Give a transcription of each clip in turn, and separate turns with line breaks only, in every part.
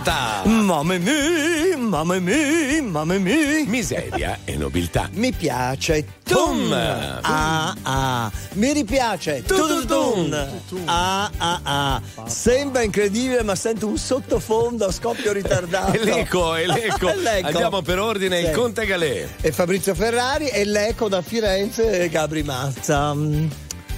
ta.
Mamma mia, mamma mia, mamma mia.
Miseria e nobiltà.
Mi piace tum. Ah ah. Mi ripiace tum tum. Ah ah ah. Sembra incredibile, ma sento un sottofondo a scoppio ritardato.
L'eco, e l'eco.
L'eco.
Andiamo per ordine,
Sì.
il Conte Galè.
E Fabrizio Ferrari e l'eco da Firenze e Gabri Mazza.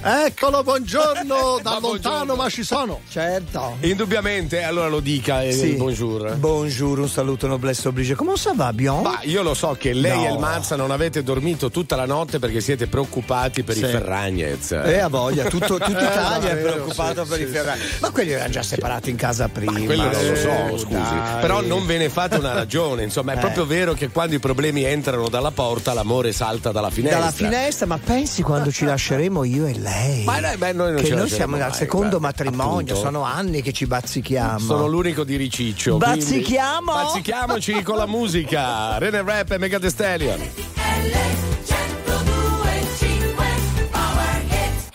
Eccolo, buongiorno, da
Ma
lontano
buongiorno.
ma ci sono.
Certo.
Indubbiamente, allora lo dica, eh,
Sì.
bonjour.
Bonjour, un saluto noblesse oblige. Come ça va, Bion?
Ma io lo so che lei
No.
e il Mazza non avete dormito tutta la notte perché siete preoccupati per
Sì.
i Ferragnez.
Eh, a voglia, tutto, tutta Italia è
davvero,
preoccupato
sì,
per
sì,
i Ferrari. Ma quelli erano già separati in casa prima.
Quello non lo so,
Eh,
scusi.
dai.
Però non ve ne fate una ragione. Insomma, è
Eh.
proprio vero che quando i problemi entrano dalla porta, l'amore salta dalla finestra.
Dalla finestra, ma pensi quando ci lasceremo io e lei?
Ma noi- beh, noi non
che noi siamo al
mai,
secondo
beh,
matrimonio,
appunto.
sono anni che ci bazzichiamo.
Sono l'unico di riciccio. quindi-
Bazzichiamo?
Bazzichiamoci con la musica. Rene Rap e Mega The Stallion.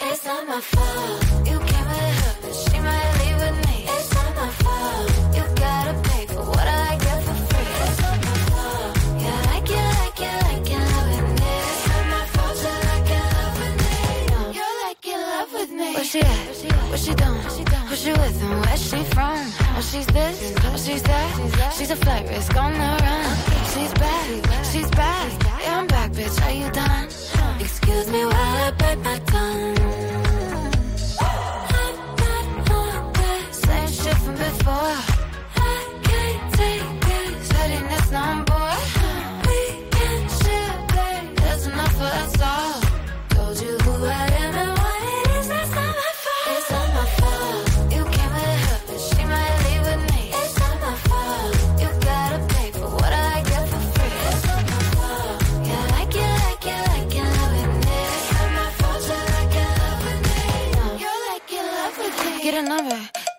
It's not my fault. You came she at? What she doing? Who she with and where she from? Oh, she's this, oh, she's that. She's a flight risk on the run. She's back, she's back. Yeah, I'm back, bitch. Are you done? Excuse me while I bite my tongue. I'm not on that same shit from before.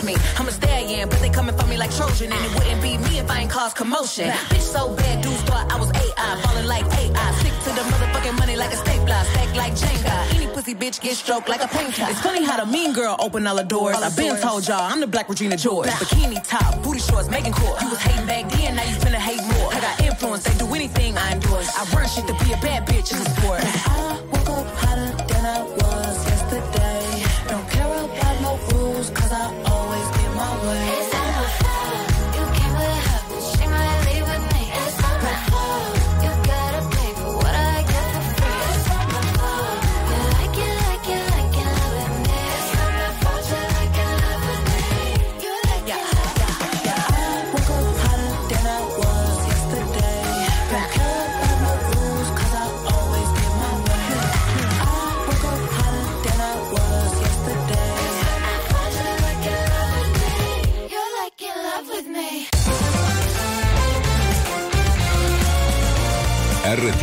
Pinterest me. I'm a stallion, but they coming for me like Trojan, and it wouldn't be me if I ain't cause commotion. Bitch so bad, dudes thought I was AI, falling like AI. Stick to the motherfucking money like a stapler, stack like Jenga. Any pussy bitch get stroked like a painter. It's funny how the mean girl open all the doors. I've been told y'all I'm the black Regina George. Bikini top, booty shorts, making court. You was hating back then, now you finna hate more. I got influence, they do anything I endorse. I run shit to be a bad bitch in the sport. I woke up hotter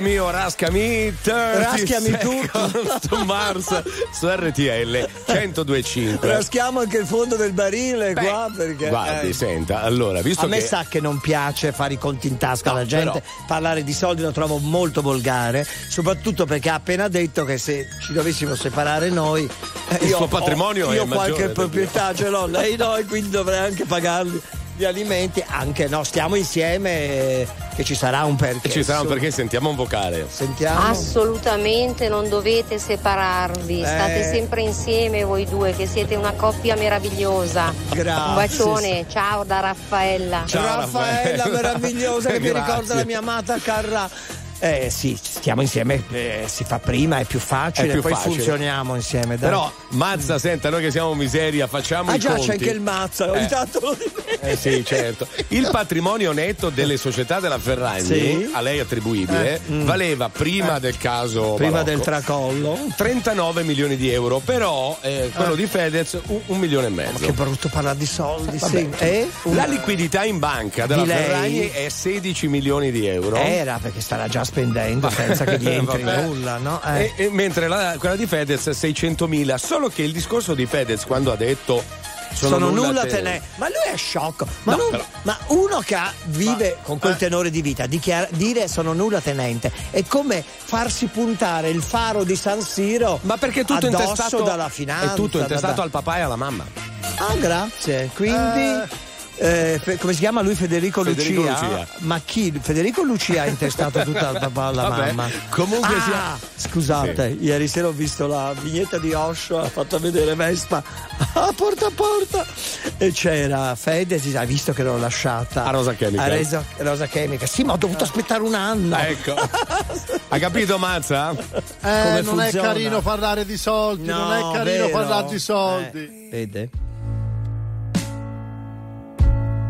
Me. Rescue me
o rascami 30
Raschiami
Seconds to Mars su RTL 1025.
Raschiamo anche il fondo del barile
Beh,
qua perché.
Guardi,
eh,
senta, allora, visto
a me
che
sa che non piace fare i conti in tasca
No,
alla gente,
però-
parlare di soldi lo trovo molto volgare, soprattutto perché ha appena detto che se ci dovessimo separare noi. eh,
Il
io
suo
ho-
patrimonio
Io
è
qualche
maggiore del
proprietà ce l'ho, lei no, e quindi dovrei anche pagarli gli alimenti. Anche no, stiamo insieme, che ci sarà un perché.
ci sarà un perché sentiamo un vocale.
Sentiamo.
Assolutamente non dovete separarvi,
Eh.
state sempre insieme voi due che siete una coppia meravigliosa.
Grazie.
Un bacione, ciao da Raffaella.
Ciao,
Raffaella
Raffaella.
meravigliosa che mi ricorda la mia amata Carra. Eh sì, stiamo insieme, eh, si fa prima, è più facile,
È più
poi
facile.
funzioniamo insieme. Dai.
Però, Mazza, senta, noi che siamo miseria, facciamo
ah
i
già,
conti.
c'è anche il mazza, ogni
Eh.
tanto lo dimentico.
Eh sì, certo. Il patrimonio netto delle società della Ferragni,
Sì.
a lei attribuibile,
Eh, mm.
valeva prima del caso
Prima
Marocco,
del tracollo.
39 milioni di euro, però eh, quello
Eh.
di Fedez un, un milione e mezzo.
Che brutto parlare di soldi, sì. Eh?
La liquidità in banca della? Ferragni è 16 milioni di euro.
Era perché starà già spendendo senza che gli entri nulla, no? Eh.
E- e mentre la- quella di Fedez 600 mila, solo che il discorso di Fedez quando ha detto sono,
sono, nulla
te-
te ne. Ma lui è sciocco. Ma,
No,
non- ma uno che vive con quel tenore di vita, dichiara- dire sono nulla tenente, è come farsi puntare il faro di San Siro
Ma perché è tutto intestato
dalla finanza.
È tutto intestato
da-
al papà e alla mamma.
Ah, grazie. Quindi. eh, fe- come si chiama lui Federico,
Federico
Lucia?
Lucia.
Ma chi? Federico Lucia ha intestato tutta al papà alla
Vabbè,
mamma.
comunque
Ah, Scusate, ieri sera ho visto la vignetta di Osho, ha fatto vedere Vespa a porta a porta e c'era Fede, si- ha visto che l'ho lasciata
A Rosa Chemical.
A Reso- Rosa Chemical. Sì, ma ho dovuto aspettare un anno.
Ah, ecco. ha capito Mazza?
Eh,
Come
non è
funziona?
carino parlare di soldi,
No,
non è carino
vero?
parlare di soldi.
Eh, vede?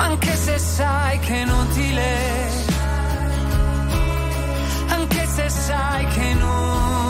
Ma anche se sai che è inutile, anche se sai che è inutile,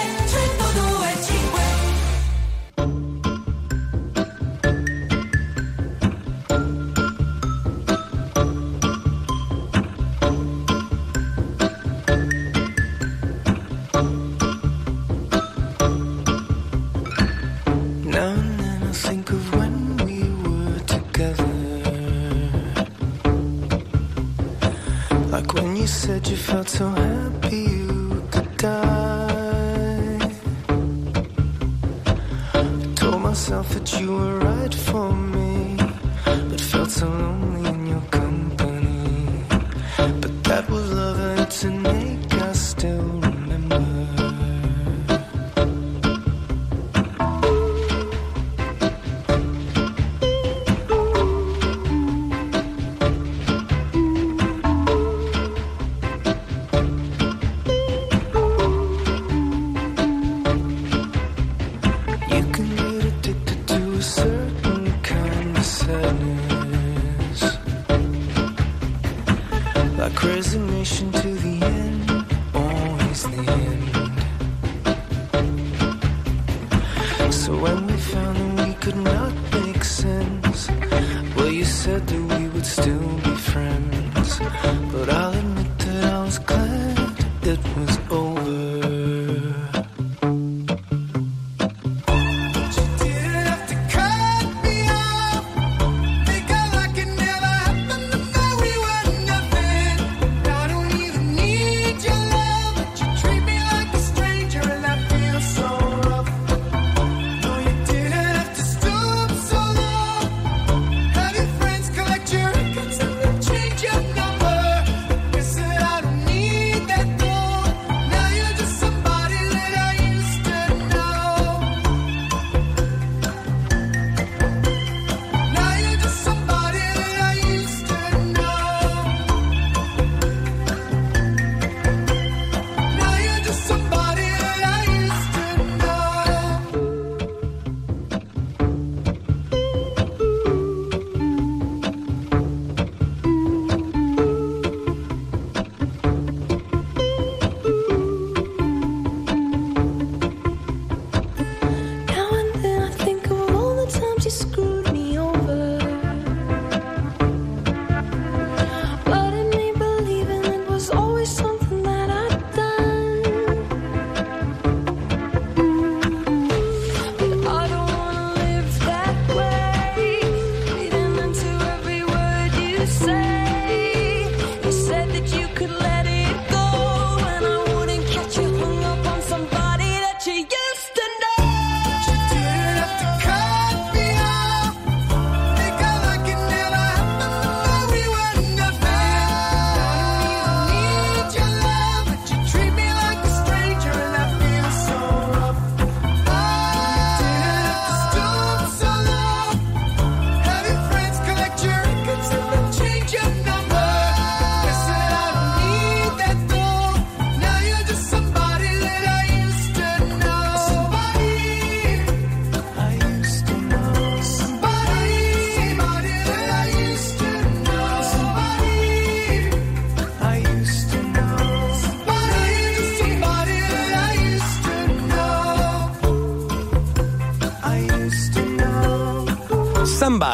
Resignation to the end,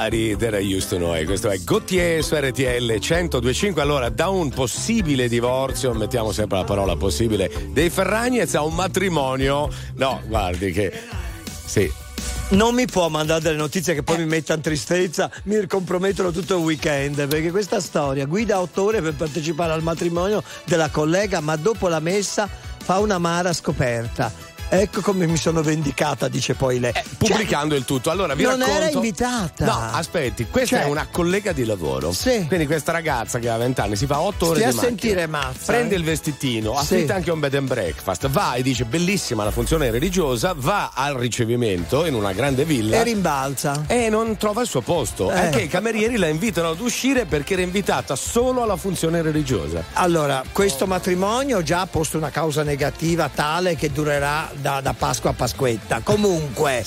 Somebody that I used to know. Questo è Gautier su RTL 1025. Allora, da un possibile divorzio, mettiamo sempre la parola possibile, dei Ferragnez a un matrimonio. No, guardi che. Sì.
Non mi può mandare delle notizie che poi mi mettano tristezza, mi compromettono tutto il weekend, perché questa storia guida otto ore per partecipare al matrimonio della collega, ma dopo la messa fa una mara scoperta. Ecco come mi sono vendicata, dice poi lei.
pubblicando il tutto. Allora vi
non
racconto.
era invitata.
No, aspetti, questa
Cioè-
è una collega di lavoro.
Sì.
Quindi questa ragazza che ha 20 anni si fa 8 ore
Stia
di
a
macchina.
sentire mazza.
Prende
eh.
il vestitino,
Sì.
affitta anche un bed and breakfast, va e dice bellissima la funzione religiosa, va al ricevimento in una grande villa
E rimbalza.
e non trova il suo posto.
Eh.
È che i camerieri la invitano ad uscire perché era invitata solo alla funzione religiosa.
Allora, questo matrimonio già ha posto una causa negativa tale che durerà da, da Pasqua a Pasquetta. Comunque,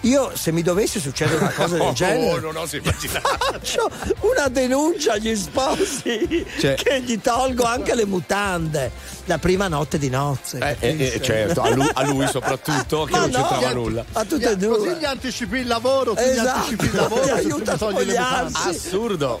io se mi dovesse succedere una cosa del
Oh,
genere.
non oso immaginare.
Faccio una denuncia agli sposi
Cioè-
che gli tolgo anche le mutande la prima notte di nozze.
Eh, eh, eh, certo, a lui, a lui soprattutto che
Ma
non
no,
c'entrava
gli-
nulla.
A tutte e
Così
due.
gli anticipi il lavoro, tu gli
Esatto,
anticipi il lavoro,
ti
tu
aiuta a
togli le mutande.
Assurdo.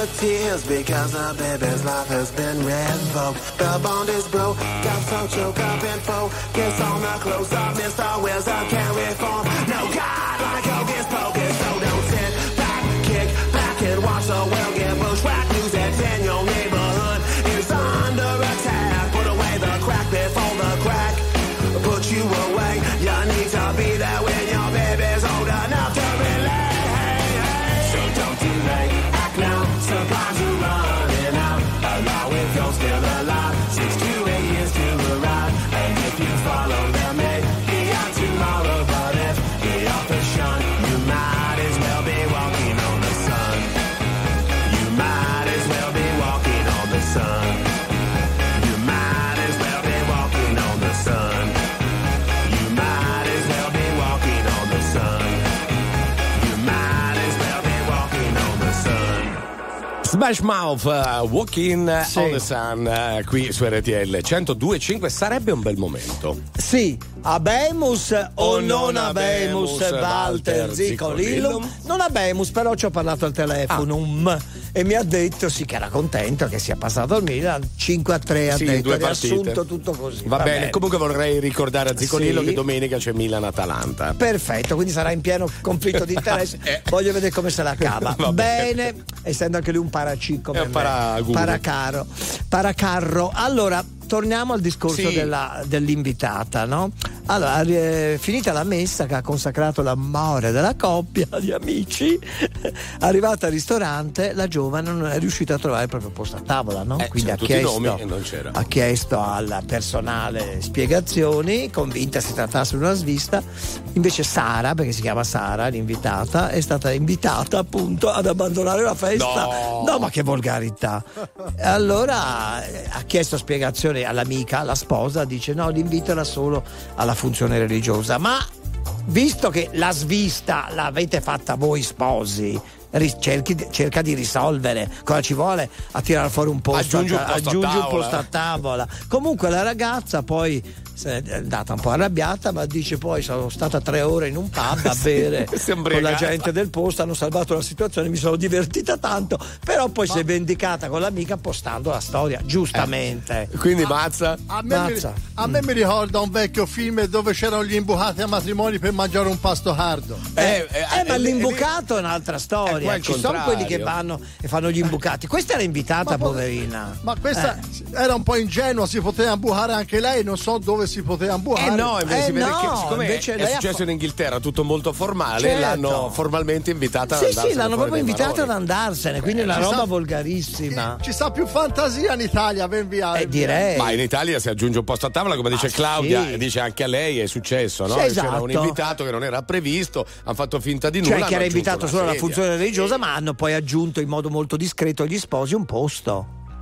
The tears because the baby's life has been revoked. The bond is broke, got so choked up in focus on the close up. Mr. Wizard can't reform. No
Smash Mouth, uh, Walking uh,
Sì.
on the Sun, uh, qui su RTL 102.5 sarebbe un bel momento.
Sì, abemus o,
O
non abemus,
abemus,
Walter Zicolillum? Non abemus, però ci ho parlato al telefonum
Ah.
E mi ha detto sì che era contento che sia passato al Milan 5 a 3 ha
Sì,
detto,
due
riassunto tutto così.
Va, bene. comunque vorrei ricordare a Zicolillo
Sì.
che domenica c'è Milan-Atalanta.
Perfetto, quindi sarà in pieno conflitto di interessi.
Eh.
Voglio vedere come se la cava.
Va bene.
bene, essendo anche lui un paraci come
È un paraguru.
Paracaro. Paracarro. Allora, torniamo al discorso
Sì.
della- dell'invitata, no? Allora, eh, finita la messa che ha consacrato l'amore della coppia di amici, arrivata al ristorante, la giovane non è riuscita a trovare il proprio posto a tavola, no?
Eh,
Quindi ha chiesto, ha chiesto al personale spiegazioni, convinta si trattasse di una svista. Invece Sara, perché si chiama Sara, l'invitata, è stata invitata appunto ad abbandonare la festa.
No.
ma che volgarità. Allora eh, ha chiesto spiegazioni all'amica, alla sposa, dice no, l'invito era solo alla funzione religiosa. Ma visto che la svista l'avete fatta voi sposi, cerchi di- cerca di risolvere cosa ci vuole a tirare fuori un posto,
Aggiungi un
a-
posto a
aggiungi un
tavola.
posto a tavola. Comunque la ragazza poi è andata un po' arrabbiata, ma dice poi sono stata tre ore in un pub a bere
è
con la gente del posto, hanno salvato la situazione, mi sono divertita tanto, però poi si è vendicata con l'amica postando la storia, giustamente.
Quindi mazza.
A me, mi,
Mazza.
a me mi ricorda un vecchio film dove c'erano gli imbucati a matrimoni per mangiare un pasto hardo.
Eh,
Eh,
eh,
eh,
ma
eh,
l'imbucato è un'altra
Eh,
storia.
è il
Ci sono quelli che vanno e fanno gli imbucati. Questa era invitata,
Ma po-
poverina.
Ma questa
Eh.
era un po' ingenua, si poteva imbucare anche lei, non so dove si poteva imbucare.
Eh no, invece
Eh no,
che siccome
invece
è
ha
successo
fa-
in Inghilterra tutto molto formale,
Certo.
l'hanno formalmente invitata ad
Sì,
andarsene
sì, l'hanno
fuori
proprio invitata ad andarsene, quindi è una roba
sa-
volgarissima.
Ci sta più fantasia in Italia per inviare.
Eh, direi.
Ma in Italia si aggiunge un posto a tavola, come dice
Ah,
Claudia,
sì.
e dice anche a lei è successo, no?
Sì,
C'era
esatto.
un invitato che non era previsto, hanno fatto finta di nulla.
Cioè che era invitato solo alla funzione religiosa, ma hanno poi aggiunto in modo molto discreto agli sposi un posto.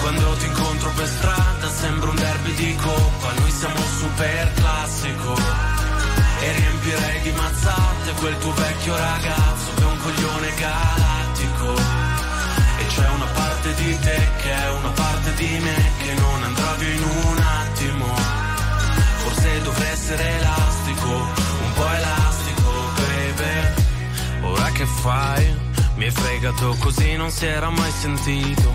Quando ti incontro per strada sembra un derby di coppa, noi siamo super classico. E riempirei di mazzate quel tuo vecchio ragazzo che è un coglione galattico. E c'è una parte di te che è una parte di me che non andrà via in un attimo. Forse dovrei essere elastico, un po' elastico, baby. Ora che fai? Mi hai fregato così non si era mai sentito.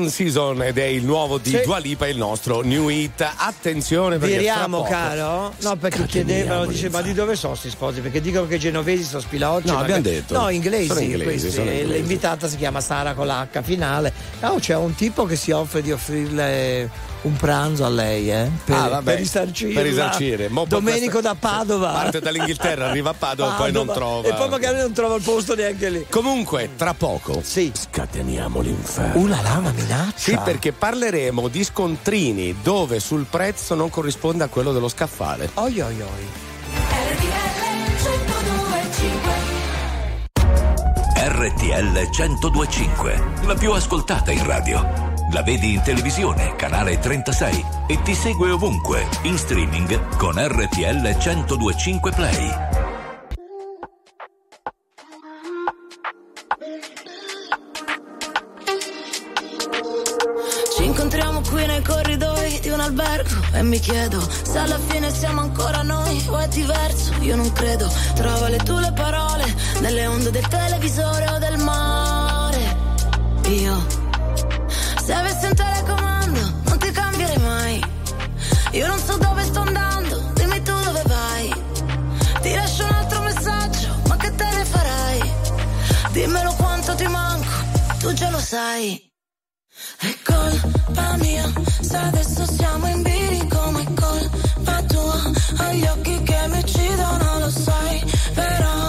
Raining Season ed è il nuovo di
Sì.
Dua Lipa, il nostro new hit. Attenzione perché
Viriamo,
poco-
caro? No, perché chiedevano, dice, ma di dove sono sti sposi? Perché dicono che i genovesi sono spilocci.
No, abbiamo
che-
detto.
No, inglesi.
Sono inglesi,
questi.
sono inglesi.
L'invitata si chiama Sara con l'H finale. No, c'è un tipo che si offre di offrirle un pranzo a lei, eh? Per,
Ah, vabbè,
per risarcirla.
per risarcire.
Domenico
questa-
da Padova.
Parte dall'Inghilterra, arriva a Padova, poi non trova.
E poi magari non trova il posto neanche lì.
Comunque, tra poco
Sì.
scateniamo l'inferno.
Una lama minaccia.
Sì, perché parleremo di scontrini dove sul prezzo non corrisponde a quello dello scaffale.
Oi oi oi.
RTL 1025, la più ascoltata in radio. La vedi in televisione, canale 36 e ti segue ovunque, in streaming con RTL 1025 Play.
Ci incontriamo qui nei corridoi di un albergo e mi chiedo se alla fine siamo ancora noi o è diverso. Io non credo, trova le tue le parole nelle onde del televisore o del mare. Io, se avessi un telecomando, non ti cambierei mai. Io non so dove sto andando, dimmi tu dove vai. Ti lascio un altro messaggio, ma che te ne farai? Dimmelo quanto ti manco, tu già lo sai. È colpa mia, se adesso siamo in bilico, ma è colpa tua. Hai gli occhi che mi uccidono, lo sai, però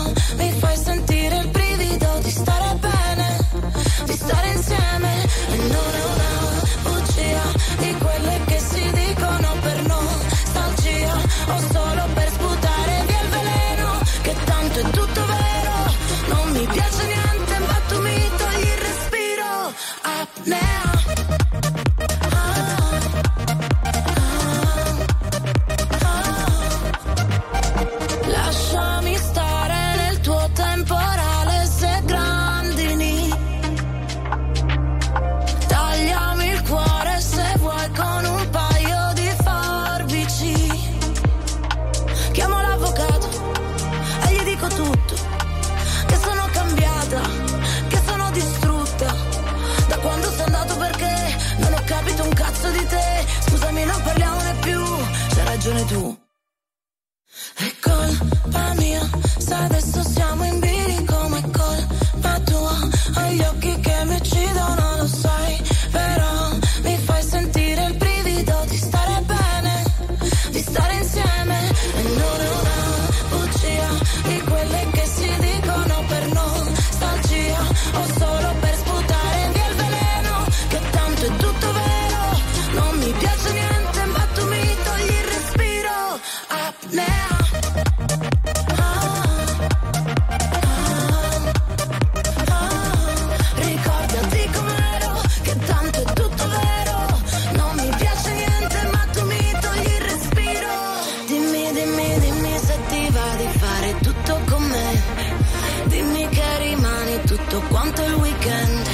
quanto il weekend.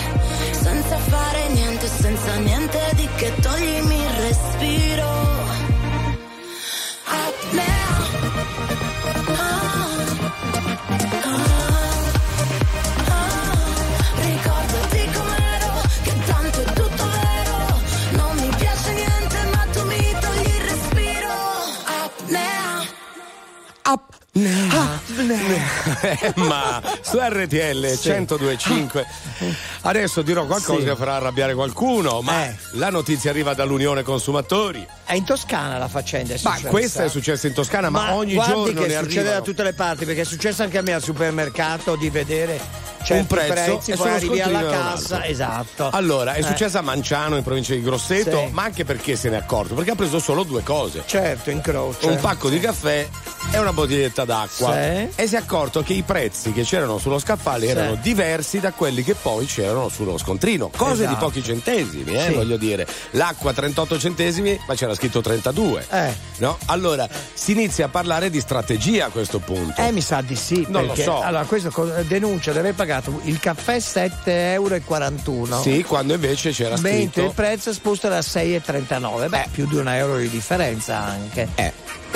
Senza fare niente, senza niente di che toglimi il respiro.
Eh, Ma su RTL 1025 adesso dirò qualcosa
Sì.
che farà arrabbiare qualcuno, ma
Eh.
la notizia arriva dall'Unione Consumatori.
È in Toscana la faccenda. È
Ma questa è successa in Toscana, ma, ogni
guardi
giorno
che
ne
succede da tutte le parti perché è successo anche a me al supermercato di vedere certi
un prezzo
prezzi
e
poi arrivi alla cassa esatto
Allora, è
Eh,
successa a Manciano in provincia di Grosseto,
Sì.
ma anche perché se ne è accorto? Perché ha preso solo due cose.
certo incrocio
Un pacco di caffè e una bottiglietta d'acqua.
Sì.
E si è accorto che i prezzi che c'erano sullo scaffale
Sì.
erano diversi da quelli che poi c'erano sullo scontrino. Cose
Esatto.
di pochi centesimi, eh,
Sì.
voglio dire. L'acqua 38 centesimi, ma c'era scritto 32.
eh,
No? Allora si inizia a parlare di strategia a questo punto.
eh, mi sa di sì
Non lo
perché,
so.
allora questo denuncia di aver pagato il caffè 7,41 euro
Sì, quando invece c'era
mentre
scritto.
il prezzo è sposto da 6,39 beh più di un euro di differenza anche
Eh.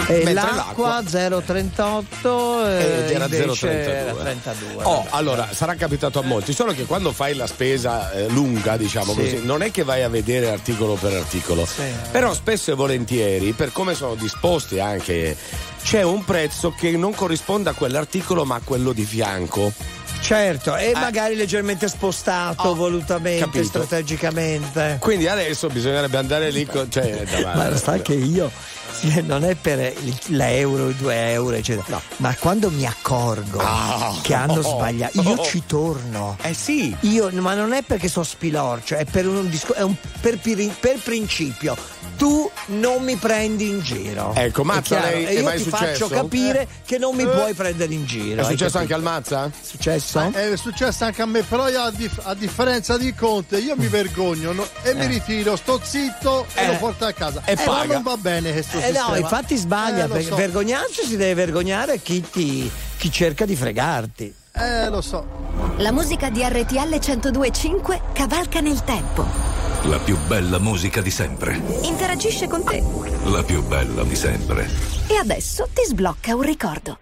E
mentre
l'acqua 038
Ed era
invece
0,32.
era 32.
Oh, allora sarà capitato a molti, solo che quando fai la spesa eh, lunga, diciamo
Sì.
così, non è che vai a vedere articolo per articolo, però spesso e volentieri, per come sono disposti anche, c'è un prezzo che non corrisponde a quell'articolo ma a quello di fianco.
Certo, e magari leggermente spostato volutamente,
Oh, capito.
strategicamente.
Quindi adesso bisognerebbe andare lì con. Cioè, davanti.
Ma sai che io sì, non è per l'euro, i due euro, eccetera. Ma quando mi accorgo
Ah.
che hanno sbagliato, io ci torno.
Eh sì.
Io, ma non è perché sono spilorcio, è per un disco, è un per, per principio. Tu non mi prendi in giro.
Ecco, Mazza, lei-
e
è
io
mai
ti
successo?
faccio capire che non mi
Eh.
puoi prendere in giro.
È successo anche al Mazza?
È successo?
È successo anche a me, però io a, dif- a differenza di Conte, io mi vergogno no? e mi ritiro, sto zitto e
Eh.
lo porto a casa.
E
Eh,
paga.
ma non va bene questo
Eh
sistema.
no, infatti sbaglia,
Eh, so.
vergognarsi si deve vergognare chi, ti, chi cerca di fregarti.
Eh, lo so.
La musica di RTL 1025 cavalca nel tempo.
La più bella musica di sempre.
Interagisce con te.
La più bella di sempre.
E adesso ti sblocca un ricordo.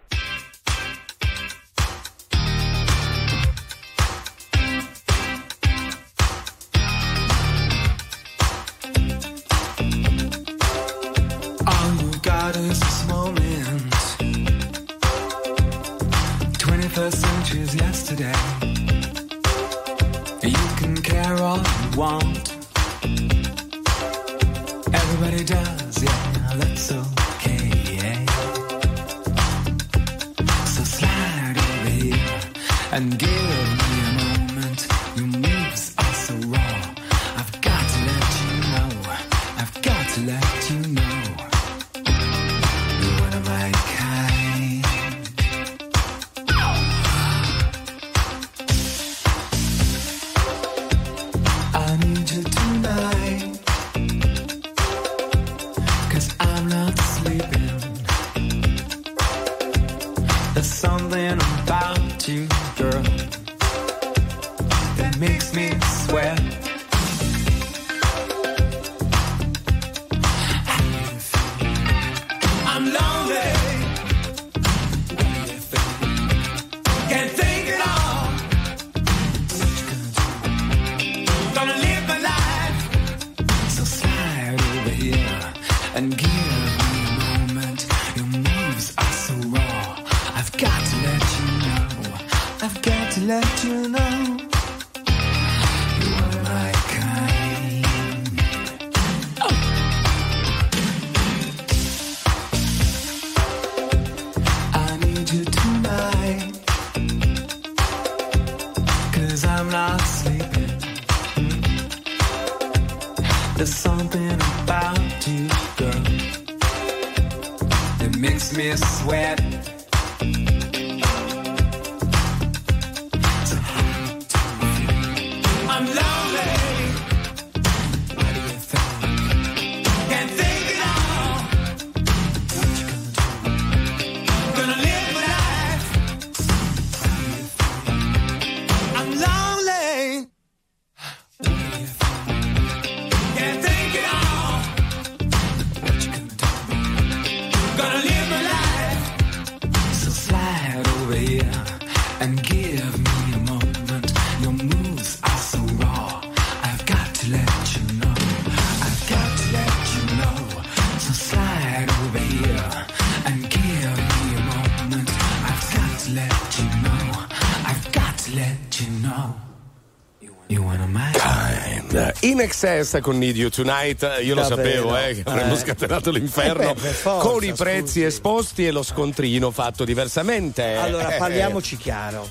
In excess con Need You Tonight, io lo
Davvero?
sapevo eh, che avremmo
Eh.
scatenato l'inferno
Eh beh, forza,
con i prezzi
scusi.
esposti e lo scontrino fatto diversamente.
Allora,
Eh.
parliamoci chiaro.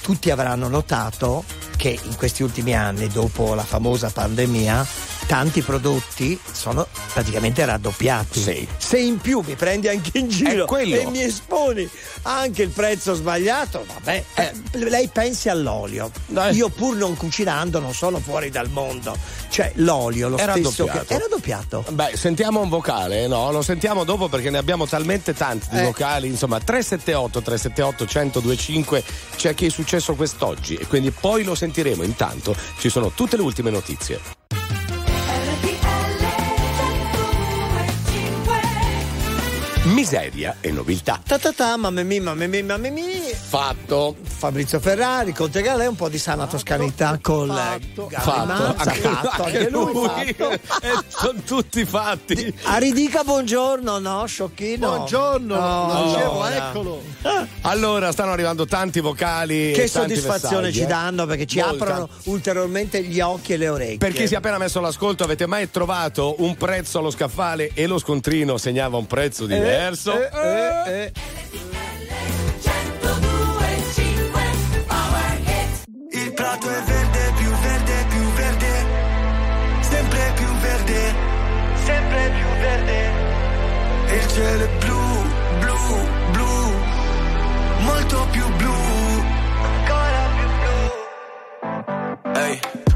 Tutti avranno notato che in questi ultimi anni, dopo la famosa pandemia, tanti prodotti sono praticamente raddoppiati. Se in più mi prendi anche in giro e mi esponi anche il prezzo sbagliato, vabbè, eh, lei pensi all'olio. Io pur non cucinando non sono fuori dal mondo. Cioè l'olio, lo
È
stesso
raddoppiato.
che... È raddoppiato.
Beh, sentiamo un vocale, no? Lo sentiamo dopo perché ne abbiamo talmente tanti di
Eh.
vocali. Insomma, 378 378 1025 c'è che è successo quest'oggi e quindi poi lo sentiremo. Intanto ci sono tutte le ultime notizie. Miseria e nobiltà.
Ta ta ta, mamma mia, mamma mia, mamma mia.
Fatto.
Fabrizio Ferrari, Conte Galè, un po' di sana toscanità con
Fatto.
Mazza,
Anche-
fatto,
anche
lui,
lui.
fatto.
Eh, sono tutti fatti.
Aridica, buongiorno, no, sciocchino.
Buongiorno,
No,
dicevo,
allora.
eccolo.
Allora, stanno arrivando tanti vocali.
Che
e
soddisfazione
messaggi,
ci
eh.
danno perché ci
Molta.
aprono ulteriormente gli occhi e le orecchie.
Per chi si è appena messo all'ascolto, avete mai trovato un prezzo allo scaffale e lo scontrino segnava un prezzo diverso?
Eh, eh, eh.
Il prato è verde, più verde, più verde, sempre più verde, sempre più verde. E il cielo è blu, blu, blu, molto più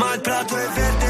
Ma il prato è verde,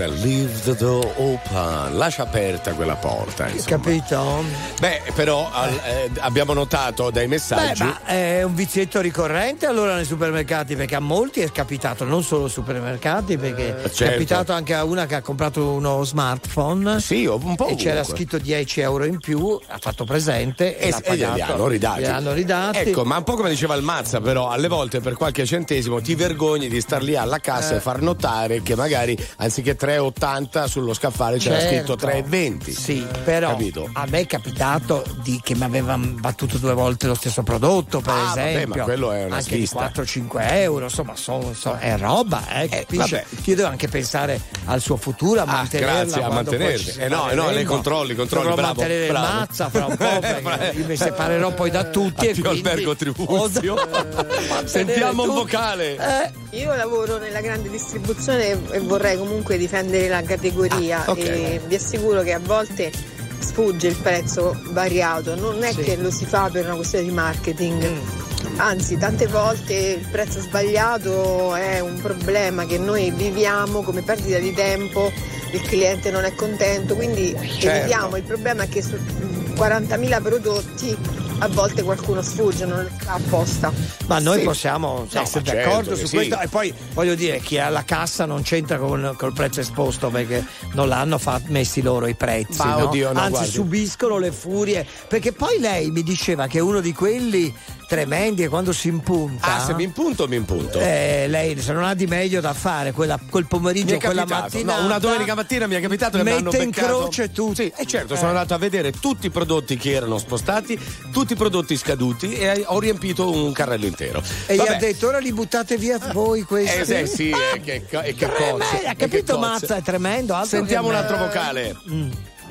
Mars, leave the door open. Lascia aperta quella porta. insomma.
Capito?
Beh, però al- eh, abbiamo notato dai
Beh,
messaggi.
ma è un vizietto ricorrente allora nei supermercati perché a molti è capitato, non solo ai supermercati, perché è
certo.
capitato anche a una che ha comprato uno smartphone
sì, un po'
e c'era
ovunque.
scritto 10 euro in più, ha fatto presente e,
E,
l'ha
e
pagato.
hanno ridati.
Glieli hanno ridati.
Ecco, ma un po' come diceva il Mazza, però alle volte per qualche centesimo ti vergogni di star lì alla cassa
Eh.
e far notare che magari anziché 3,80 sullo scaffale c'era
Certo.
scritto 3,20.
Sì, però
Capito?
a me è capitato di, che mi avevano battuto due volte lo stesso prodotto, per
Ah, vabbè,
esempio.
ma quello è una
anche di
svista.
4-5 euro, insomma, so- so- è roba, eh, capisci?
vabbè.
Io devo anche pensare al suo futuro, a mantenerla.
grazie, a mantenersi. Eh no, eh no, lei controlli, controlli,
Dovrò
bravo,
mantenere
bravo.
il mazza fra un po', perché io mi separerò poi da tutti e
Addio
quindi...
albergo Tribuzio. Sentiamo un vocale.
Eh,
Io lavoro nella grande distribuzione e vorrei comunque difendere la categoria
Ah, ok.
e vi assicuro che a volte sfugge il prezzo variato, non è
Sì.
che lo si fa per una questione di marketing.
Mm.
Anzi, tante volte il prezzo sbagliato è un problema che noi viviamo come perdita di tempo, il cliente non è contento, quindi
Certo.
evitiamo. Il problema è che su 40.000 prodotti a volte qualcuno sfugge, non lo fa apposta.
Ma noi
Sì.
possiamo
No,
essere
certo
d'accordo
che
su
sì.
questo e poi voglio dire chi è alla cassa non c'entra con col prezzo esposto perché non l'hanno fa- messi loro i prezzi
Ma
no?
oddio, no,
anzi
guardi.
subiscono le furie perché poi lei mi diceva che uno di quelli tremendi e quando si impunta
Ah, se mi impunto, mi impunto.
eh, lei se non ha di meglio da fare quella, quel pomeriggio quella mattina
no, una domenica mattina mi è capitato che mi hanno
mette in
beccato.
croce tutti
Sì, e certo,
Eh.
sono andato a vedere tutti i prodotti che erano spostati, tutti i prodotti scaduti e ho riempito un carrello intero.
e gli ha detto ora li buttate via voi questi
Eh, sì, eh, che, che cozze,
ha
che
capito. Mazza è tremendo
Sentiamo
che
un altro vocale.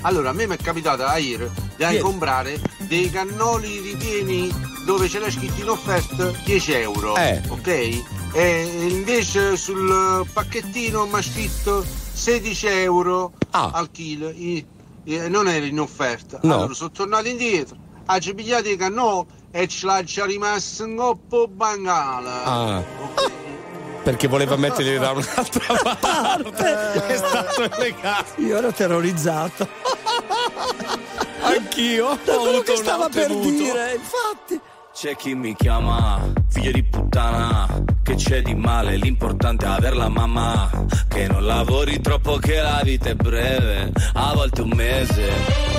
Allora, a me mi è capitato a ieri di comprare dei cannoli ripieni dove c'era scritto in offerta 10 euro.
Eh.
Ok? E invece sul pacchettino mi ha scritto 16 euro
Ah.
al chilo. I- non era in offerta.
No.
Allora sono tornato indietro, ha pigliato i cannoli e ce l'ha già rimasto un coppo bangala.
Ah. Perché voleva metterli da un'altra parte. È stato elegato.
io ero terrorizzato
Anch'io. Ho
da quello che stava per dire infatti
C'è chi mi chiama, figlio di puttana, che c'è di male, l'importante è aver la mamma, che non lavori troppo che la vita è breve, a volte un mese.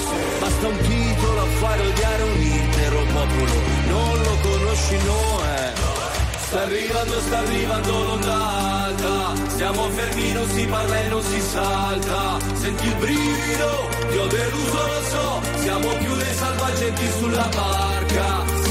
Basta un titolo a fare odiare un intero popolo, non lo conosci, no eh. Sta arrivando, sta arrivando l'onda alta Siamo fermi, non si parla e non si salta. Senti il brivido, ti ho deluso, lo so. Siamo più dei salvagenti sulla barca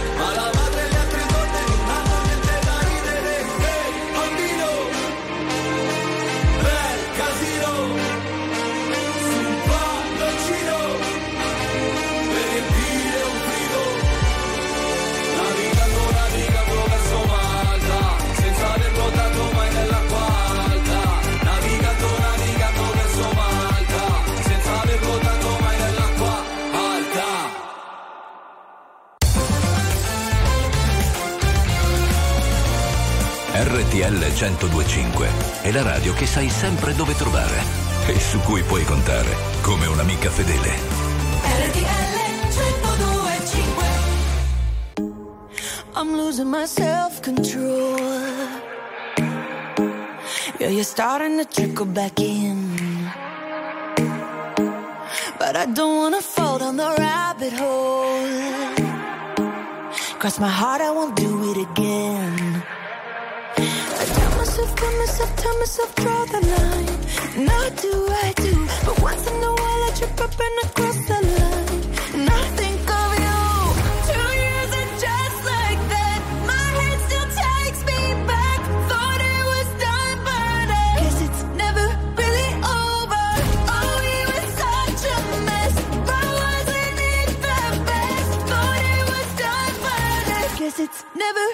RTL 1025 è la radio che sai sempre dove trovare e su cui puoi contare come un'amica fedele.
RTL 1025
I'm losing my self control. Yeah, you're starting to trickle back in. But I don't wanna fall down the rabbit hole. Cross my heart, I won't do it again. Myself, tell myself, tell myself, draw the line. Now do I do, but once in a while I trip up and I cross the line. And I think of you. Two years and just like that, my head still takes me back. Thought it was done, but I guess it's never really over. Oh, we were such a mess, but wasn't it the best? Thought it was done, but I guess it's never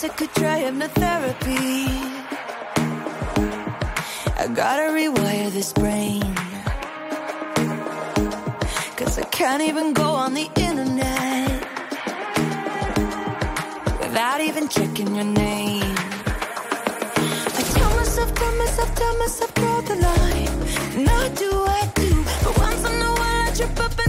guess I could try hypnotherapy. I gotta rewire this brain. Cause I can't even go on the internet without even checking your name. I tell myself, tell myself, tell myself, draw the line. Now do I do, but once in a while I trip up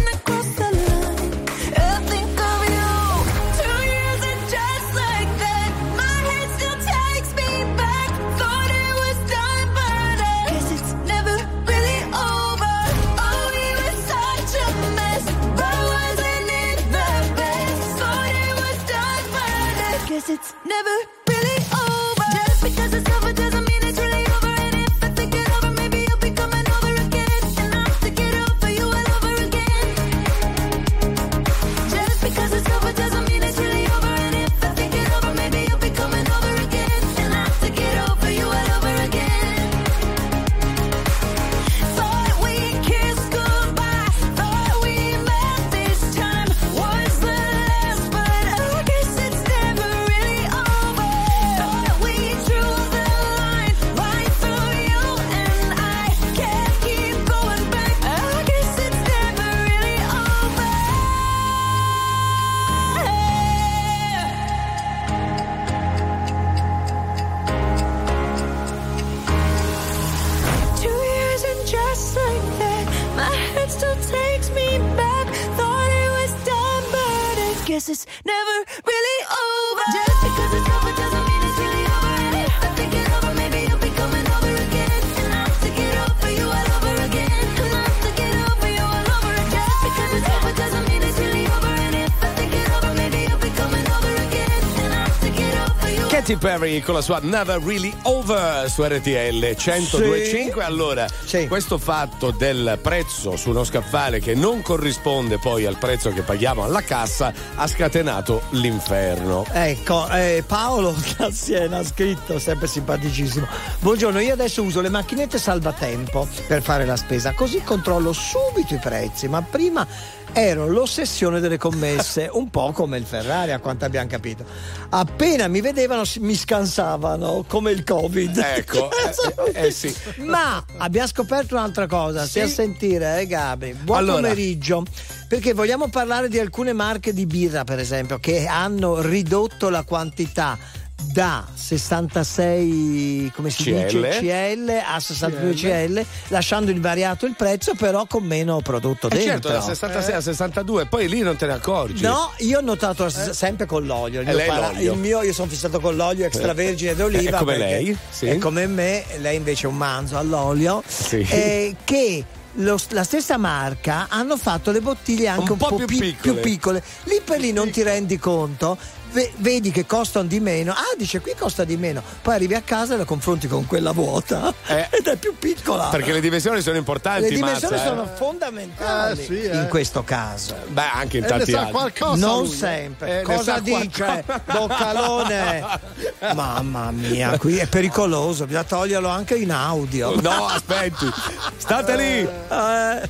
never
Katy Perry con la sua Never Really Over su RTL 1025. Allora, questo fatto del prezzo su uno scaffale che non corrisponde poi al prezzo che paghiamo alla cassa ha scatenato l'inferno.
Ecco, eh, Paolo da Siena ha scritto, sempre simpaticissimo. Buongiorno, io adesso uso le macchinette salvatempo per fare la spesa, così controllo subito i prezzi, ma prima ero l'ossessione delle commesse, un po' come il Ferrari, a quanto abbiamo capito. Appena mi vedevano mi scansavano, come il Covid.
Ecco, eh, eh, sì.
Ma abbiamo scoperto un'altra cosa, stia a sentire, eh Gabri. Buon
Allora.
pomeriggio. Perché vogliamo parlare di alcune marche di birra, per esempio, che hanno ridotto la quantità da 66 come si
CL.
dice CL a 62 CL, lasciando invariato il prezzo però con meno prodotto
Eh
dentro.
certo, da 66 a 62, poi lì non te ne accorgi.
No, io ho notato sempre con l'olio. Il
Eh,
mio, para-
l'olio.
il mio- io sono fissato con l'olio extravergine d'oliva.
È come
perché
lei, sì.
È come me, lei invece è un manzo all'olio.
Sì.
eh, che lo- la stessa marca hanno fatto le bottiglie anche un,
po' più
pi-
piccole.
più piccole. Lì per lì non ti rendi conto. Ve- vedi che costano di meno. Ah, dice qui costa di meno. Poi arrivi a casa e la confronti con quella vuota ed è più piccola.
Perché le dimensioni sono importanti,
Le dimensioni
Mazza, eh.
sono fondamentali
Eh, sì, eh.
in questo caso.
Beh, anche in tanti altri.
qualcosa
non
lui, eh.
sempre.
Eh,
Cosa
sa
dice. Boccalone? Mamma mia, qui è pericoloso, bisogna toglierlo anche in audio.
No, aspetti. State lì.
Eh.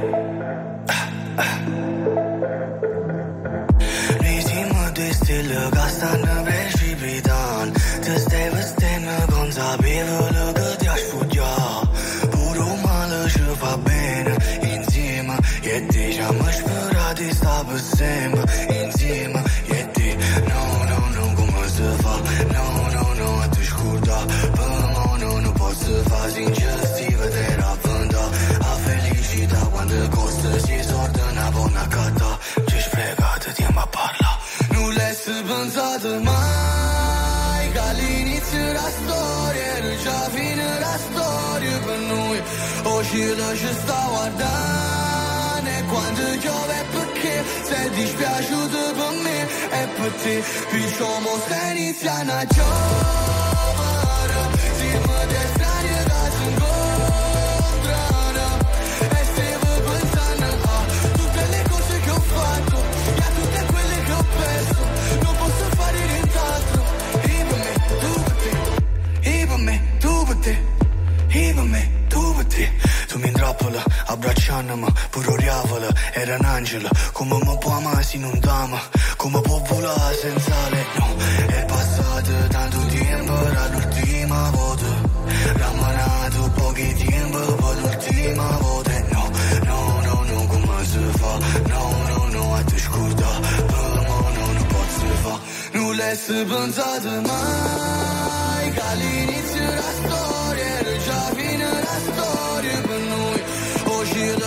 Oggi lo ci sta guardando E quando piove perché sei dispiaciuto per me E per te Diciamo stai iniziando a giovere abbracciandomi Pure oriavola, era un angelo. Come mi può amare se non t'ama Come può volare senza lei No, è passato tanto tempo Era l'ultima volta. Rammanato pochi tempo Poi l'ultima volta. No, no, no, no, come si fa? No, no, no, a te scorda Per mo no, non posso fa. Non l'hai pensato mai Che all'inizio Era storia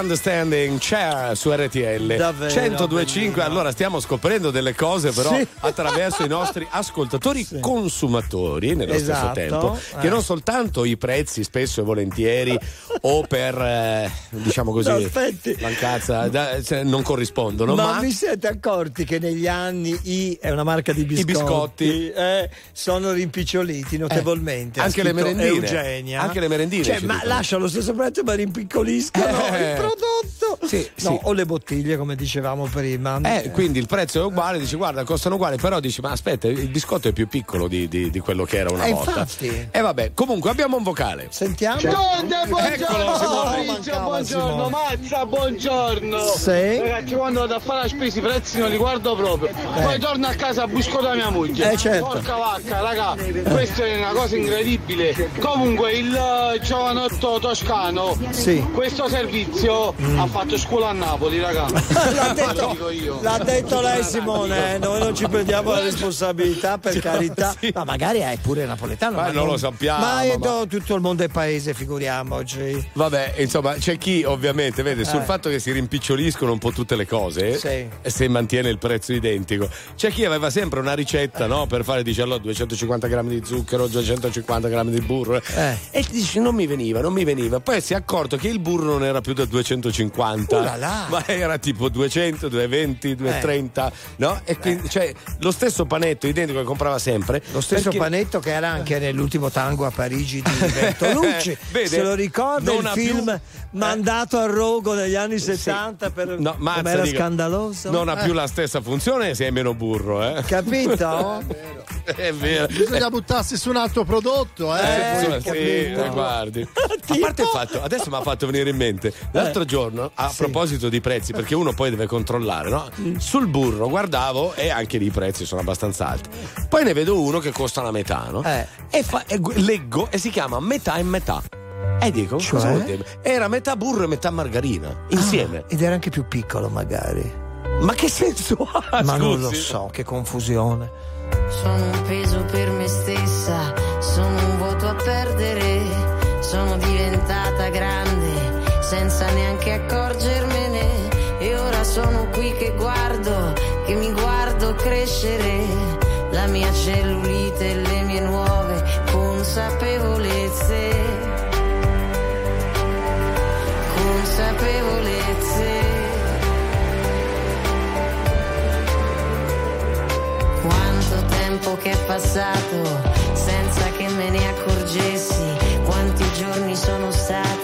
Understanding
Chair su RTL
Davvero,
1025. Allora stiamo scoprendo delle cose, però
Sì.
attraverso i nostri ascoltatori consumatori nello
Esatto,
stesso tempo,
eh.
che non soltanto i prezzi spesso e volentieri o per eh, diciamo così
No, aspetti.
mancanza da- cioè, non corrispondono,
ma,
ma,
vi siete accorti che negli anni I è una marca di biscotti,
biscotti.
eh, sono rimpiccioliti notevolmente.
Eh,
Ha
anche le merendine.
Eugenia.
Anche le merendine
Cioè,
ci
ma
dicono.
lascia lo stesso prezzo ma rimpiccoliscono
Eh.
il prodotto.
Sì,
No,
sì.
o le bottiglie come dicevamo prima.
Eh, quindi il prezzo è uguale, dici guarda, costano uguali, però dici ma aspetta, il biscotto è più piccolo di, di- di quello che era una
Eh,
volta.
infatti.
E vabbè, comunque abbiamo un vocale.
Sentiamo.
Conte, buongiorno
Eccolo, Simone.
Fabrizio,
Mancava
buongiorno
Simone.
Mazza, buongiorno
Sì.
Ragazzi quando vado a fare la spesa i prezzi non li guardo proprio Poi torno a casa busco da mia moglie
Eh, certo.
Porca vacca raga Questa è una cosa incredibile Comunque il eh, giovanotto toscano
Sì.
Questo servizio ha fatto scuola a Napoli raga
L'ha detto, l'ha detto lei Simone, eh, noi non ci prendiamo la responsabilità per carità. Ma magari è pure napoletano.
Ma non lo sappiamo,
Ma, è-
ma-
tutto il mondo è paese, figuriamoci.
Vabbè, insomma, c'è chi ovviamente vede sul
Eh.
fatto che si rimpiccioliscono un po' tutte le cose
Sì.
e se mantiene il prezzo identico. C'è chi aveva sempre una ricetta, no? Per fare, dice allora 250 grammi di zucchero, 250 grammi di burro.
Eh.
E ti dici non mi veniva, non mi veniva. Poi si è accorto che il burro non era più da 250,
Uh là là.
ma era tipo 200, 220, 230, no? E quindi, cioè, lo stesso panetto identico che comprava sempre.
Eh. Lo stesso
perché-
panetto che era anche nell'ultimo tango a Parigi di Bertolucci.
Vede?
Se lo ricorda
Non
il film
più-
mandato al rogo negli anni 70 per
No, mazza,
com'era
dico,
scandaloso.
Non ha
Eh,
più la stessa funzione se hai meno burro, eh?
Capito?
È vero.
Bisogna buttarsi su un altro prodotto, eh.
Eh, sì, eh, guardi. A parte il fatto, adesso mi ha fatto venire in mente, l'altro giorno, a proposito di prezzi, perché uno poi deve controllare, no? Sul burro guardavo e anche lì i prezzi sono abbastanza alti. Poi ne vedo uno che costa la metà, no?
Eh.
E, fa- e leggo e si chiama metà e metà. E dico,
Cioè?
cosa vuol dire? Era metà burro e metà margarina, insieme.
Ed era anche più piccolo magari.
Ma che senso ha?
Ma non lo
scusi?
so, che confusione.
Sono un peso per me stessa, sono un vuoto a perdere, sono diventata grande senza neanche accorgermene e ora sono qui che guardo, che mi guardo crescere, la mia cellulite e le mie nuove consapevolezze. Che è passato senza che me ne accorgessi, quanti giorni sono stati,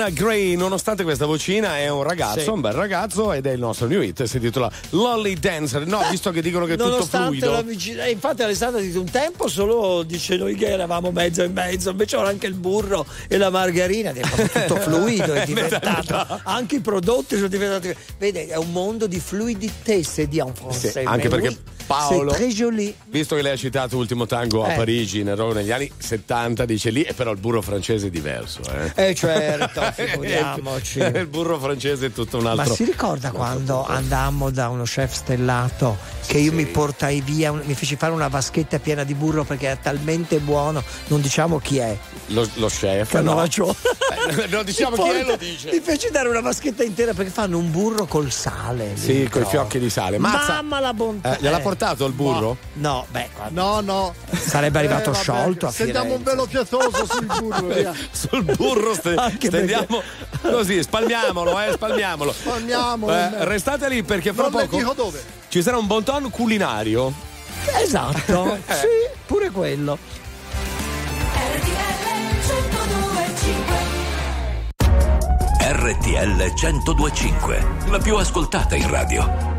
Conan Gray, nonostante questa vocina, è un ragazzo,
Sì.
un bel ragazzo ed è il nostro new hit. Si intitola Lolly Dancer. No, visto che dicono che è tutto fluido.
la vicina- eh, infatti Alessandra dice un tempo solo dice noi che eravamo mezzo e mezzo, invece ora anche il burro e la margarina è tutto fluido, è diventato. Anche i prodotti sono diventati. Vede, è un mondo di fluiditesse di en français.
Sì, anche perché
oui,
Paolo,
très joli.
visto che lei ha citato Ultimo Tango a
Eh.
Parigi negli anni 70, dice lì, e però il burro francese è diverso. Eh,
Eh certo, figuriamoci.
il burro francese è tutto un
Ma
altro.
si ricorda quando andammo da uno chef stellato che io mi portai via, mi feci fare una vaschetta piena di burro perché era talmente buono, non diciamo chi è.
Lo, lo chef.
Che hanno
no. Eh, non diciamo
Mi
chi è, lo dice.
Mi feci dare una vaschetta intera perché fanno un burro col sale.
Sì,
dentro.
coi fiocchi di sale. Mazza.
Mamma la bontà.
Eh, gliel'ha portato il burro?
No, beh, guarda,
No, no.
sarebbe arrivato
Eh, vabbè,
sciolto a
Stendiamo un velo pietoso sul burro, via.
Sul burro
Anche
stendiamo così, spalmiamolo, eh, spalmiamolo.
Spalmiamolo,
Eh, restate lì perché fra
Non
poco
dico dove.
ci sarà un bon ton culinario.
Esatto,
Eh.
sì, pure quello.
RTL 1025, la più ascoltata in radio.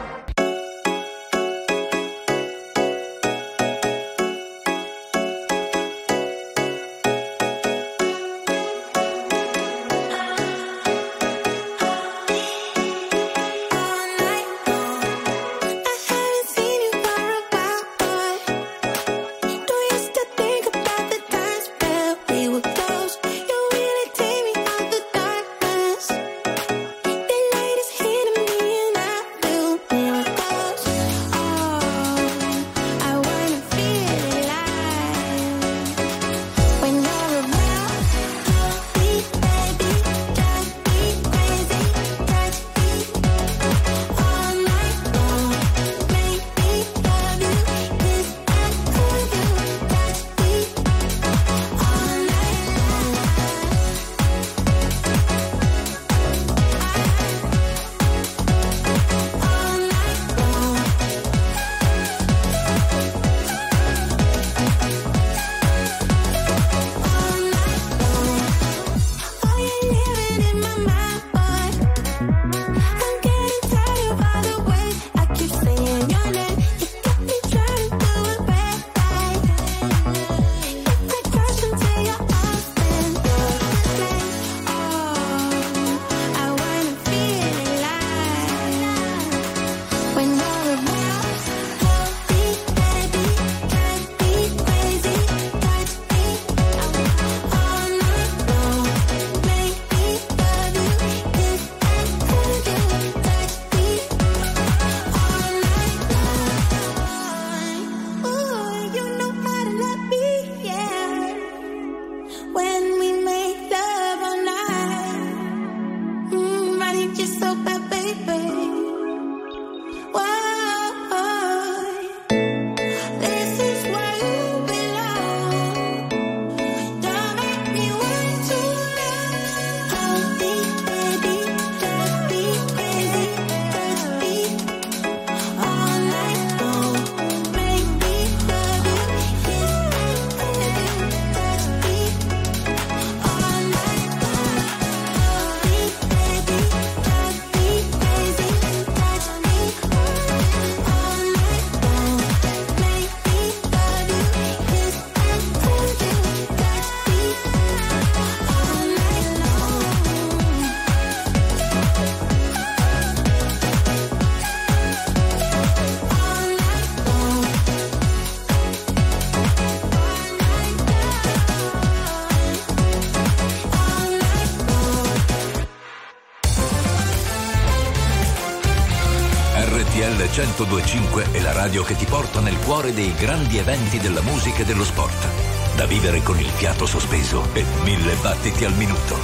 1025 è la radio che ti porta nel cuore dei grandi eventi della musica e dello sport. Da vivere con il fiato sospeso e mille battiti al minuto.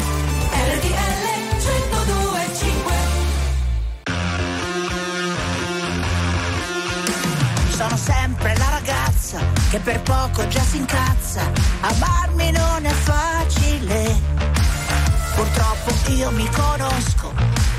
RTL 1025
Sono sempre la ragazza che per poco già si incazza. Amarmi non è facile. Purtroppo io mi conosco.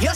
c'è. Io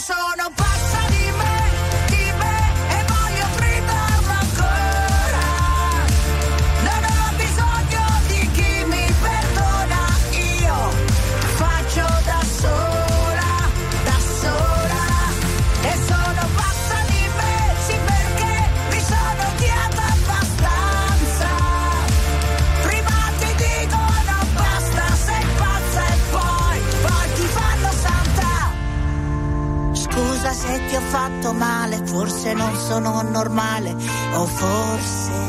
fatto male, forse non sono normale, o forse,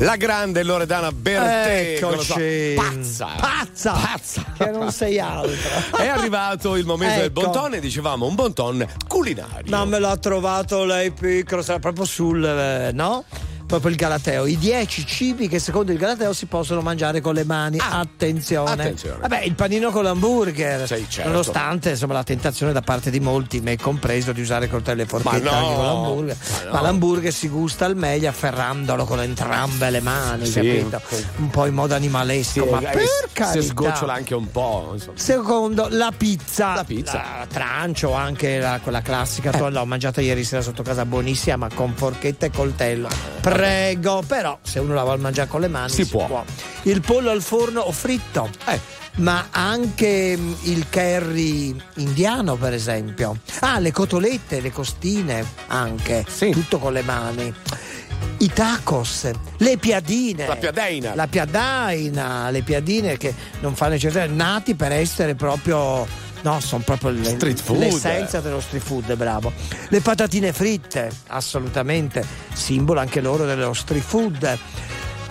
La grande Loredana Bertè. non
Eccoci.
Pazza.
Pazza.
Pazza.
Che non sei altro.
È arrivato il momento del
Ecco.
bon ton e dicevamo un bon ton culinario.
No, me l'ha trovato lei piccolo, sarà proprio sul, eh, no? Proprio il Galateo, i 10 cibi che secondo il Galateo si possono mangiare con le mani. attenzione.
Ah, attenzione.
Vabbè, il panino con l'hamburger.
Sì, certo.
Nonostante insomma, la tentazione da parte di molti, me compreso, di usare coltello e forchetta
no,
anche con l'hamburger.
ma no.
Ma l'hamburger si gusta al meglio afferrandolo con entrambe le mani,
Sì.
capito? Un po' in modo animalesco. ma
eh,
per carità.
sgocciola anche un po'. insomma.
Secondo, la pizza.
La pizza.
La trancio, anche la- quella classica. Tu l'ho mangiata ieri sera sotto casa, buonissima, ma con forchetta e coltello. Prego, però se uno la vuole mangiare con le mani
Si può.
Il pollo al forno o fritto. Ma anche mm, il curry indiano, per esempio. Ah, le cotolette, le costine, anche. Tutto con le mani. I tacos, le piadine.
La piadaina.
La piadaina, le piadine che non fanno necessità, nati per essere proprio. No, sono proprio le-
Street food.
l'essenza dello street food, bravo. Le patatine fritte, assolutamente, simbolo anche loro dello street food.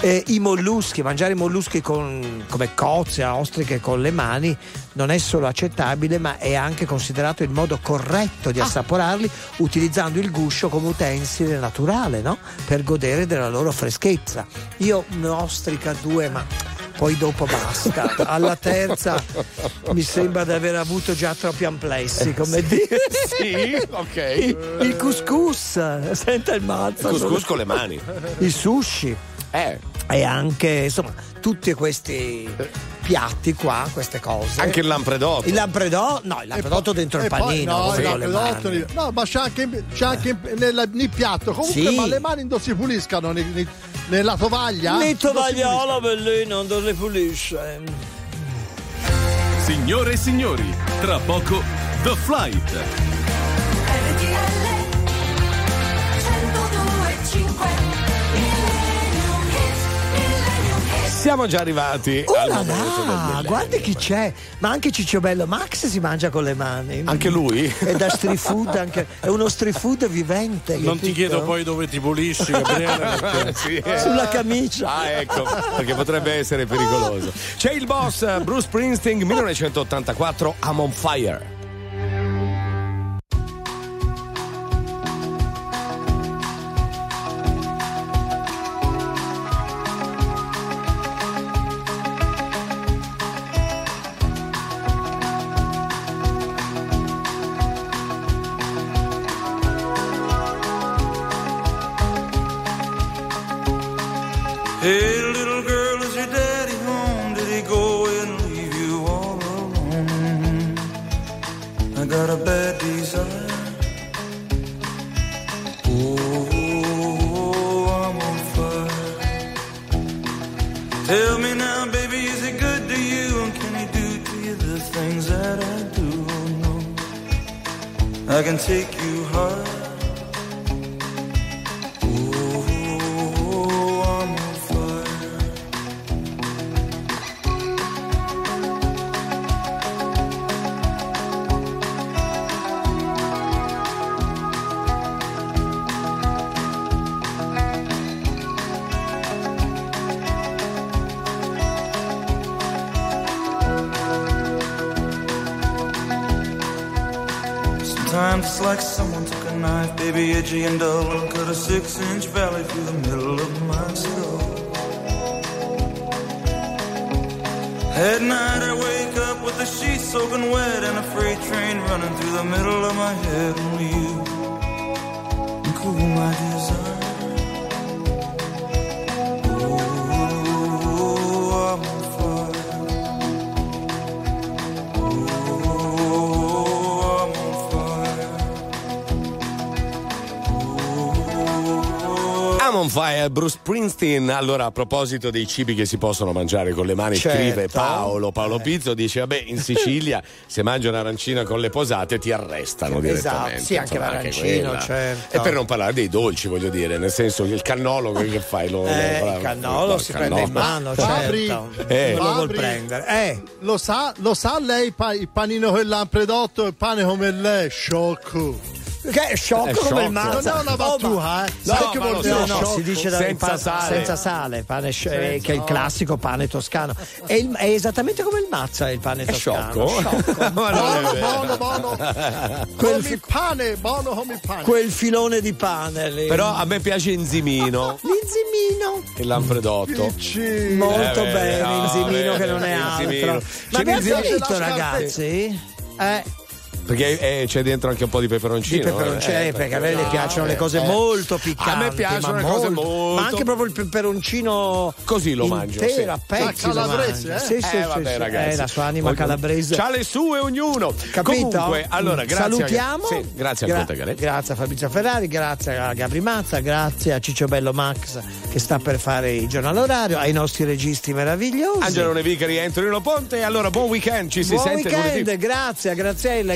Eh, I molluschi, mangiare i molluschi con- come cozze, ostriche con le mani non è solo accettabile, ma è anche considerato il modo corretto di assaporarli utilizzando il guscio come utensile naturale, no? Per godere della loro freschezza. Io ne ostrica due, ma poi dopo basta. Alla terza mi sembra di aver avuto già troppi amplessi, come dire.
Sì, ok.
Il, il couscous, senta il mazzo.
Couscous con le mani.
Il sushi.
Eh.
E anche, insomma, tutti questi piatti qua, queste cose.
Anche il lampredotto.
Il lampredotto? No, il lampredotto dentro il
poi-
panino.
no,
come
il lampredotto no, ma c'è anche, c'è anche nel, nel piatto. Comunque,
Sì.
ma le mani non si puliscano nei, nei- nella tovaglia?
Mi
Lo si
tovagliola bellina, non le pulisce.
Signore e signori, tra poco The Flight.
RTL 102.5
Siamo già arrivati
Oh
al
là là, guardi chi c'è, ma anche Cicciobello Max si mangia con le mani.
Anche lui?
È da street food, anche, è uno street food vivente.
Non ti chiedo poi dove ti pulisci, Gabriele.
Sì.
Sulla camicia.
Ah, ecco, perché potrebbe essere pericoloso. C'è il boss Bruce Springsteen 1984 I'm on fire.
Can take and dull, and cut a six inch valley through the middle of my skull. At night I wake up with the sheets soaking wet and a freight train running through the middle of my head. Fire,
Bruce Springsteen. Allora, a proposito dei cibi che si possono mangiare con le mani,
Certo.
scrive Paolo. Paolo Pizzo dice: Vabbè, in Sicilia se mangi un'arancina con le posate ti arrestano direttamente.
Esatto, sì, anche
Insomma,
l'arancino,
quella.
certo.
E per non parlare dei dolci, voglio dire, nel senso che il cannolo che che fai? Lo,
Eh,
lo-
il cannolo si prende in mano,
Fabri,
certo.
Eh.
Non lo vuol prendere. Eh,
Lo sa, lo sa lei pa- il panino che l'ha predotto, il pane come lei, sciocco.
Che è sciocco
È
come il
sciocco.
mazza.
Non è una battuta, eh.
No,
Sai che vuol dire
No, no,
sciocco?
si dice da
Senza
pa-
sale.
senza sale, pane sci- eh,
Senza-
che è il classico pane toscano. È, il- è esattamente come il mazza il pane
È
toscano.
sciocco? È
Buono, buono, buono.
Quel
Come
fi-
pane, buono come il pane.
Quel filone di pane lì.
Però a me piace Inzimino,
L'inzimino.
il Lanfredotto.
Piccino.
Molto
Eh,
bene,
no,
l'inzimino
beh,
che non è altro. Ma abbiamo finito, ragazzi? Eh,
Perché eh, c'è dentro anche un po' di peperoncino.
di peperoncino,
eh,
eh, perché a me le piacciono le cose
eh.
molto piccanti.
A me piacciono le cose
molto- Ma anche proprio il peperoncino.
Così lo mangio, sì.
Intero, a pezzi.
Ah,
lo
calabrese,
mangia.
eh?
Sì, sì,
Eh,
sì,
vabbè,
sì.
ragazzi.
Eh, la sua anima calabrese.
C'ha le sue ognuno.
Capito?
Comunque, allora, grazie. a-
Salutiamo.
Sì, grazie a
Gra-
Conte.
Grazie a Fabrizio Ferrari, grazie a Gabri Mazza, grazie a Ciccio Bello Max che sta per fare il giornale orario, ai nostri registi meravigliosi.
Angelo Nevica rientro in Ponte. Allora, buon weekend. Ci si
Buon
sente
weekend,
lunedì.
grazie a Graziella.